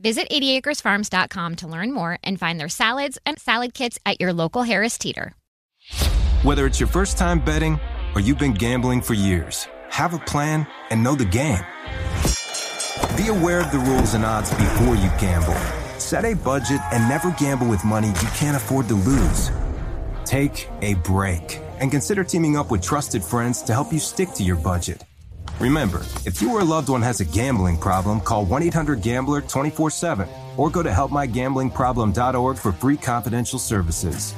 Visit 80acresfarms.com to learn more and find their salads and salad kits at your local Harris Teeter. Whether it's your first time betting or you've been gambling for years, have a plan and know the game. Be aware of the rules and odds before you gamble. Set a budget and never gamble with money you can't afford to lose. Take a break and consider teaming up with trusted friends to help you stick to your budget. Remember, if you or a loved one has a gambling problem, call 1 800 Gambler 24 7 or go to helpmygamblingproblem.org for free confidential services.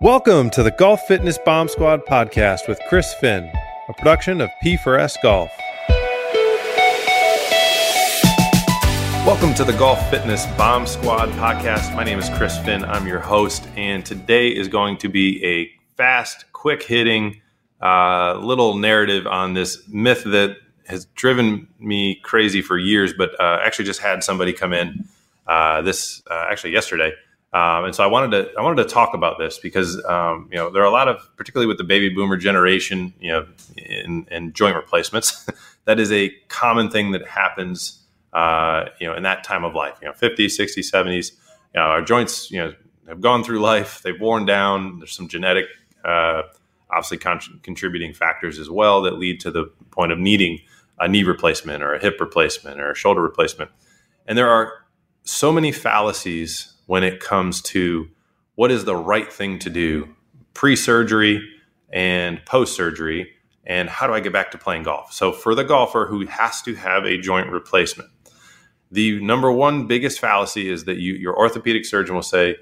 Welcome to the Golf Fitness Bomb Squad podcast with Chris Finn, a production of P4S Golf. Welcome to the Golf Fitness Bomb Squad podcast. My name is Chris Finn. I'm your host, and today is going to be a fast, quick hitting uh, little narrative on this myth that has driven me crazy for years, but uh, actually just had somebody come in uh, this uh, actually yesterday. Um, and so I wanted to I wanted to talk about this because um, you know there are a lot of particularly with the baby boomer generation you know in, in joint replacements that is a common thing that happens uh, you know in that time of life you know 50s 60s 70s you know, our joints you know have gone through life. They've worn down. There's some genetic uh, obviously con- contributing factors as well that lead to the point of needing a knee replacement or a hip replacement or a shoulder replacement and there are so many fallacies when it comes to what is the right thing to do pre surgery and post surgery, and how do I get back to playing golf? So, for the golfer who has to have a joint replacement, the number one biggest fallacy is that you, your orthopedic surgeon will say,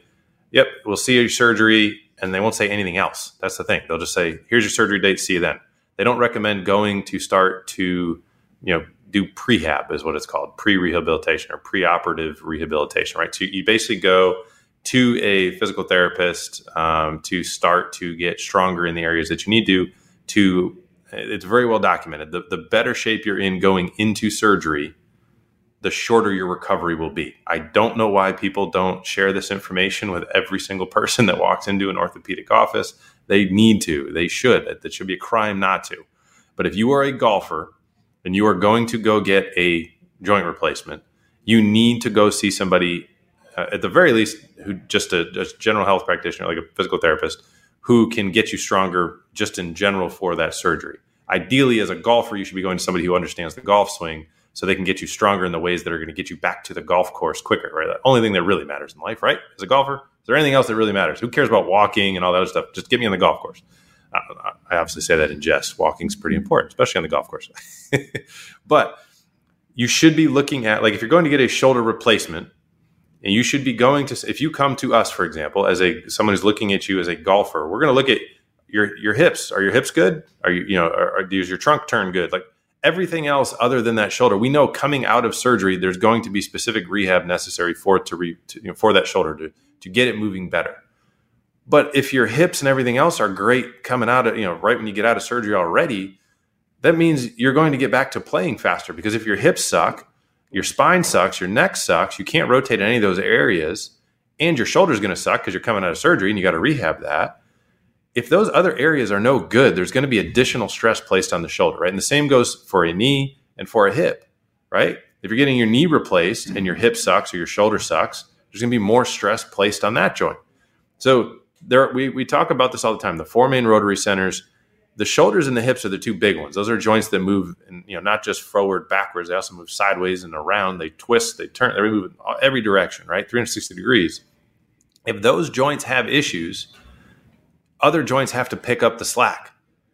Yep, we'll see your surgery, and they won't say anything else. That's the thing. They'll just say, Here's your surgery date, see you then. They don't recommend going to start to, you know, do prehab is what it's called pre-rehabilitation or pre-operative rehabilitation right so you basically go to a physical therapist um, to start to get stronger in the areas that you need to to it's very well documented the, the better shape you're in going into surgery the shorter your recovery will be. I don't know why people don't share this information with every single person that walks into an orthopedic office. They need to. They should. That should be a crime not to. But if you are a golfer and you are going to go get a joint replacement, you need to go see somebody uh, at the very least who just a, a, general health practitioner, like a physical therapist, who can get you stronger just in general for that surgery. Ideally, as a golfer, you should be going to somebody who understands the golf swing so they can get you stronger in the ways that are going to get you back to the golf course quicker, right? The only thing that really matters in life, right? As a golfer, is there anything else that really matters? Who cares about walking and all that other stuff? Just get me on the golf course. I obviously say that in jest. Walking's pretty important, especially on the golf course. but you should be looking at like if you're going to get a shoulder replacement, and you should be going to if you come to us, for example, as a someone who's looking at you as a golfer, we're going to look at your your hips. Are your hips good? Are you you know are, are, does your trunk turn good? Like everything else other than that shoulder, we know coming out of surgery, there's going to be specific rehab necessary for it to, re, to you know, for that shoulder to to get it moving better. But if your hips and everything else are great coming out of, you know, right when you get out of surgery already, that means you're going to get back to playing faster because if your hips suck, your spine sucks, your neck sucks, you can't rotate in any of those areas, and your shoulder's going to suck because you're coming out of surgery and you got to rehab that. If those other areas are no good, there's going to be additional stress placed on the shoulder, right? And the same goes for a knee and for a hip, right? If you're getting your knee replaced and your hip sucks or your shoulder sucks, there's going to be more stress placed on that joint. So there we, we talk about this all the time. The four main rotary centers, the shoulders and the hips are the two big ones. Those are joints that move, and you know, not just forward, backwards. They also move sideways and around. They twist, they turn, they move in every direction, right? 360 degrees. If those joints have issues, other joints have to pick up the slack.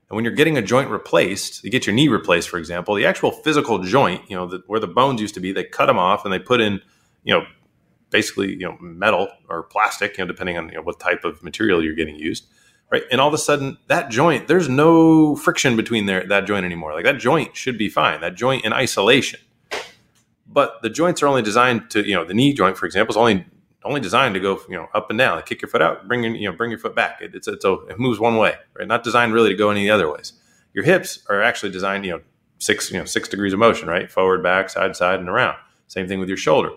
And when you're getting a joint replaced, you get your knee replaced, for example, the actual physical joint, you know, the, where the bones used to be, they cut them off and they put in, you know, basically, you know, metal or plastic, you know, depending on you know, what type of material you're getting used, right? And all of a sudden, that joint, there's no friction between there that joint anymore. Like that joint should be fine. That joint in isolation. But the joints are only designed to, you know, the knee joint, for example, is only only designed to go, you know, up and down. Like kick your foot out, bring your, you know, bring your foot back. It, it's, it's a, it moves one way, right? Not designed really to go any other ways. Your hips are actually designed, you know, six, you know, six degrees of motion, right? Forward, back, side, side, and around. Same thing with your shoulder.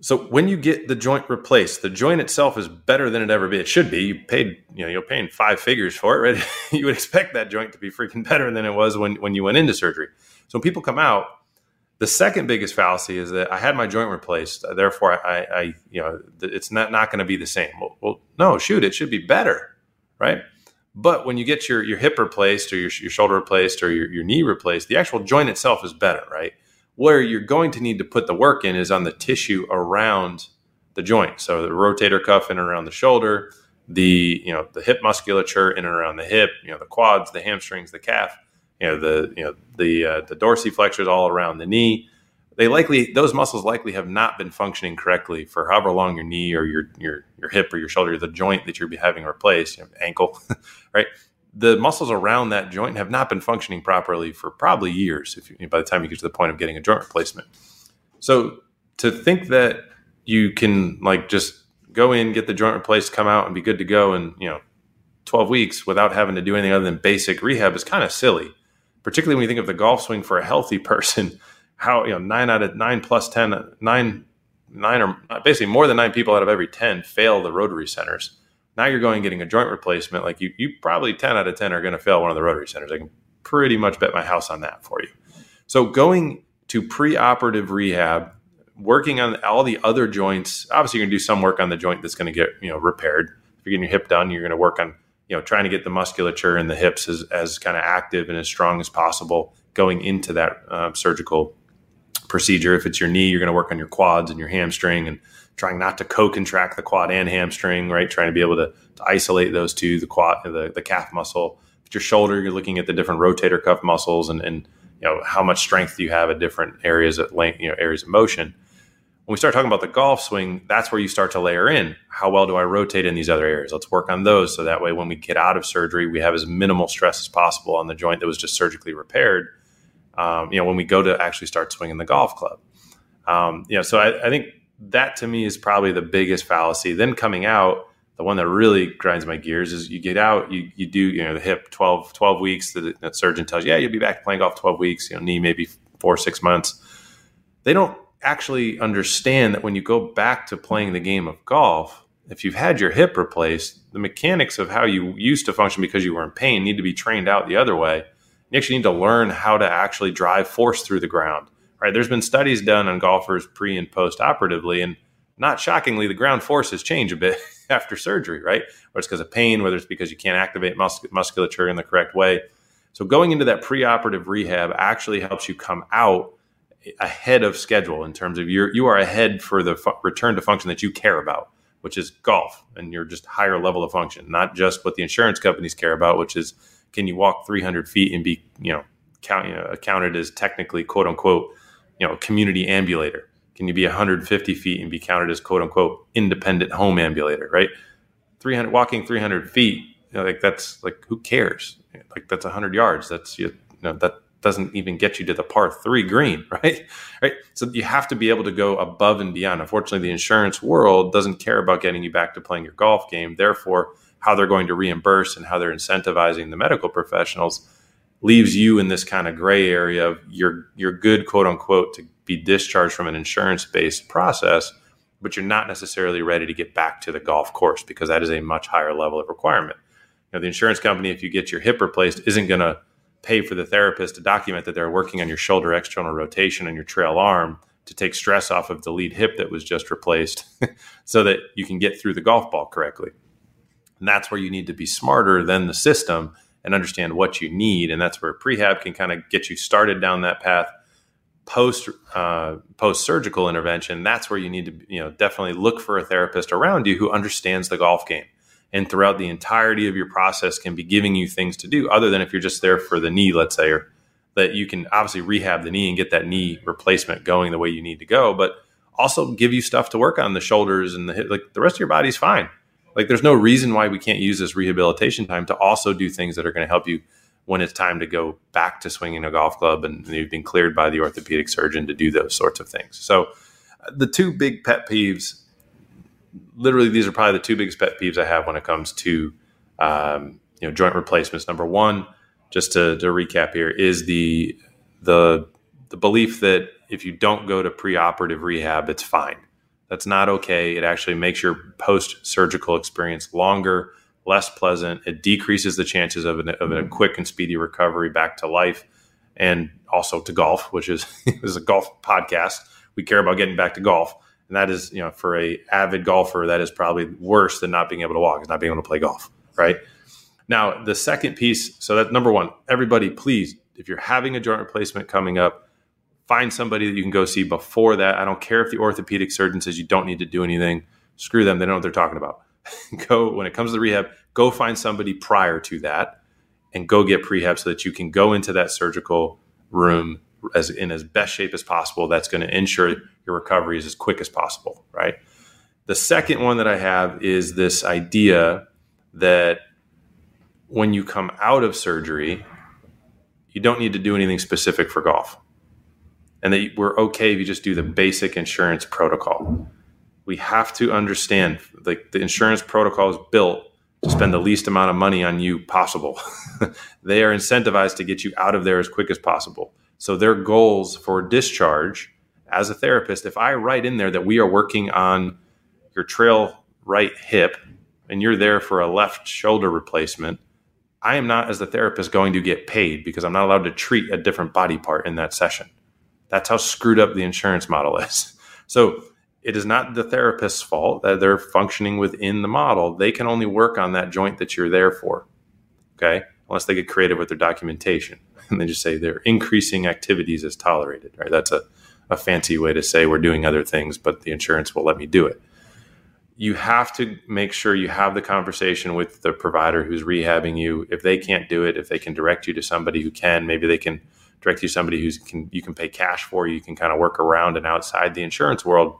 So when you get the joint replaced, the joint itself is better than it ever be. It should be. You paid, you know, you're paying five figures for it, right? you would expect that joint to be freaking better than it was when when you went into surgery. So when people come out, the second biggest fallacy is that I had my joint replaced, uh, therefore I, I you know, it's not not going to be the same. Well, well, no, shoot, it should be better, right? But when you get your your hip replaced or your, your shoulder replaced or your, your knee replaced, the actual joint itself is better, right? Where you're going to need to put the work in is on the tissue around the joint. So the rotator cuff in and around the shoulder, the you know the hip musculature in and around the hip, you know the quads, the hamstrings, the calf, you know the you know the uh, the dorsiflexors all around the knee. They likely those muscles likely have not been functioning correctly for however long your knee or your your your hip or your shoulder, the joint that you're having replaced, ankle, right? the muscles around that joint have not been functioning properly for probably years if you, by the time you get to the point of getting a joint replacement so to think that you can like just go in get the joint replaced come out and be good to go in you know 12 weeks without having to do anything other than basic rehab is kind of silly particularly when you think of the golf swing for a healthy person how you know nine out of nine plus ten nine nine or basically more than nine people out of every 10 fail the rotary centers now you're going getting a joint replacement. Like you, you probably 10 out of 10 are going to fail one of the rotary centers. I can pretty much bet my house on that for you. So going to preoperative rehab, working on all the other joints. Obviously, you're going to do some work on the joint that's going to get you know repaired. If you're getting your hip done, you're going to work on you know trying to get the musculature in the hips as, as kind of active and as strong as possible going into that uh, surgical procedure. If it's your knee, you're going to work on your quads and your hamstring and trying not to co-contract the quad and hamstring, right? Trying to be able to, to isolate those two, the quad, the, the calf muscle. If your shoulder, you're looking at the different rotator cuff muscles and, and you know how much strength you have at different areas at length, you know, areas of motion. When we start talking about the golf swing, that's where you start to layer in how well do I rotate in these other areas. Let's work on those so that way when we get out of surgery, we have as minimal stress as possible on the joint that was just surgically repaired. Um, you know, when we go to actually start swinging the golf club. Um, you know, so I, I think that to me is probably the biggest fallacy. Then coming out, the one that really grinds my gears is you get out, you, you do, you know, the hip 12, 12 weeks, the, the surgeon tells you, yeah, you'll be back playing golf 12 weeks, you know, knee maybe four, six months. They don't actually understand that when you go back to playing the game of golf, if you've had your hip replaced, the mechanics of how you used to function because you were in pain need to be trained out the other way. You actually need to learn how to actually drive force through the ground right? There's been studies done on golfers pre and post operatively, and not shockingly, the ground forces change a bit after surgery, right? Whether it's because of pain, whether it's because you can't activate mus- musculature in the correct way. So going into that preoperative rehab actually helps you come out ahead of schedule in terms of you're you are ahead for the fu- return to function that you care about, which is golf, and you're just higher level of function, not just what the insurance companies care about, which is can you walk 300 feet and be you know count, you know, counted as technically quote unquote you know, community ambulator? Can you be 150 feet and be counted as quote unquote independent home ambulator, right? 300 walking 300 feet, you know, like that's like who cares? Like that's 100 yards. That's you know that doesn't even get you to the par three green, right? Right. So you have to be able to go above and beyond. Unfortunately, the insurance world doesn't care about getting you back to playing your golf game. Therefore, how they're going to reimburse and how they're incentivizing the medical professionals leaves you in this kind of gray area of you're you're good quote unquote to be discharged from an insurance based process but you're not necessarily ready to get back to the golf course because that is a much higher level of requirement Now, the insurance company if you get your hip replaced isn't going to pay for the therapist to document that they're working on your shoulder external rotation and your trail arm to take stress off of the lead hip that was just replaced so that you can get through the golf ball correctly and that's where you need to be smarter than the system and understand what you need. And that's where prehab can kind of get you started down that path. post uh, post surgical intervention, that's where you need to you know definitely look for a therapist around you who understands the golf game and throughout the entirety of your process can be giving you things to do other than if you're just there for the knee, let's say, or that you can obviously rehab the knee and get that knee replacement going the way you need to go, but also give you stuff to work on the shoulders and the hip. Like the rest of your body's fine. Like there's no reason why we can't use this rehabilitation time to also do things that are going to help you when it's time to go back to swinging a golf club and you've been cleared by the orthopedic surgeon to do those sorts of things. So uh, the two big pet peeves, literally, these are probably the two biggest pet peeves I have when it comes to um, you know joint replacements. Number one, just to, to recap here, is the the the belief that if you don't go to preoperative rehab, it's fine. That's not okay. It actually makes your post surgical experience longer less pleasant. It decreases the chances of, an, of a quick and speedy recovery back to life and also to golf, which is, is a golf podcast. We care about getting back to golf. And that is, you know, for a avid golfer, that is probably worse than not being able to walk, is not being able to play golf, right? Now, the second piece, so that number one, everybody, please, if you're having a joint replacement coming up, find somebody that you can go see before that. I don't care if the orthopedic surgeon says you don't need to do anything. Screw them. They don't know what they're talking about. go when it comes to the rehab, go find somebody prior to that and go get prehab so that you can go into that surgical room as in as best shape as possible. That's going to ensure your recovery is as quick as possible, right? The second one that I have is this idea that when you come out of surgery, you don't need to do anything specific for golf. And that we're okay if you just do the basic insurance protocol we have to understand like the insurance protocol is built to spend the least amount of money on you possible. they are incentivized to get you out of there as quick as possible. So their goals for discharge as a therapist, if I write in there that we are working on your trail right hip and you're there for a left shoulder replacement, I am not as the therapist going to get paid because I'm not allowed to treat a different body part in that session. That's how screwed up the insurance model is. So it is not the therapist's fault that they're functioning within the model. They can only work on that joint that you're there for. Okay. Unless they get creative with their documentation and they just say they're increasing activities as tolerated, right? That's a, a fancy way to say we're doing other things, but the insurance will let me do it. You have to make sure you have the conversation with the provider who's rehabbing you. If they can't do it, if they can direct you to somebody who can, maybe they can direct you to somebody who can you can pay cash for. You can kind of work around and outside the insurance world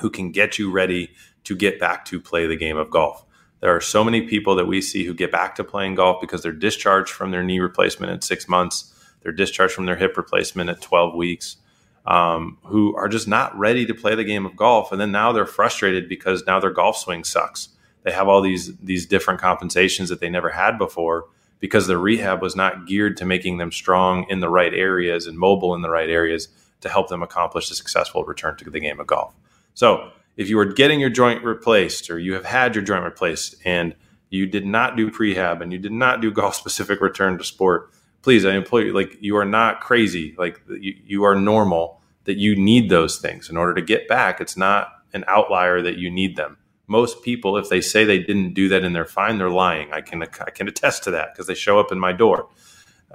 who can get you ready to get back to play the game of golf. There are so many people that we see who get back to playing golf because they're discharged from their knee replacement at six months, they're discharged from their hip replacement at 12 weeks, um, who are just not ready to play the game of golf. And then now they're frustrated because now their golf swing sucks. They have all these these different compensations that they never had before because the rehab was not geared to making them strong in the right areas and mobile in the right areas to help them accomplish a successful return to the game of golf. So if you are getting your joint replaced or you have had your joint replaced and you did not do prehab and you did not do golf specific return to sport, please, I implore you, like you are not crazy. Like you, you are normal that you need those things in order to get back. It's not an outlier that you need them. Most people, if they say they didn't do that and they're fine, they're lying. I can I can attest to that because they show up in my door.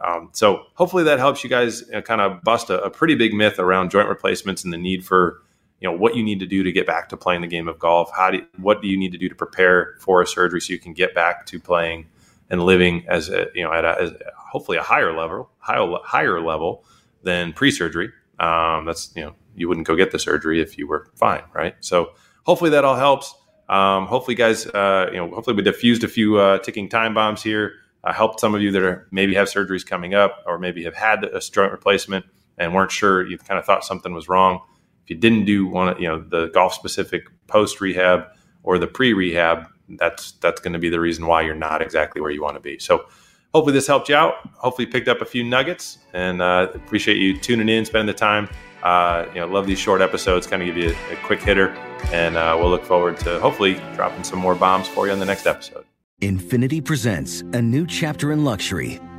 Um, so hopefully that helps you guys kind of bust a, a pretty big myth around joint replacements and the need for you know what you need to do to get back to playing the game of golf. How do you, what do you need to do to prepare for a surgery so you can get back to playing and living as a, you know at a, as hopefully a higher level higher, higher level than pre-surgery? Um, that's you know you wouldn't go get the surgery if you were fine right? So hopefully that all helps. Um, hopefully guys uh, you know hopefully we diffused a few uh, ticking time bombs here uh, helped some of you that are maybe have surgeries coming up or maybe have had a joint replacement and weren't sure you kind of thought something was wrong you didn't do one, you know, the golf specific post rehab or the pre rehab, that's that's going to be the reason why you're not exactly where you want to be. So hopefully this helped you out. Hopefully picked up a few nuggets, and uh, appreciate you tuning in, spending the time. Uh, you know, love these short episodes. Kind of give you a, a quick hitter, and uh, we'll look forward to hopefully dropping some more bombs for you on the next episode. Infiniti presents a new chapter in luxury,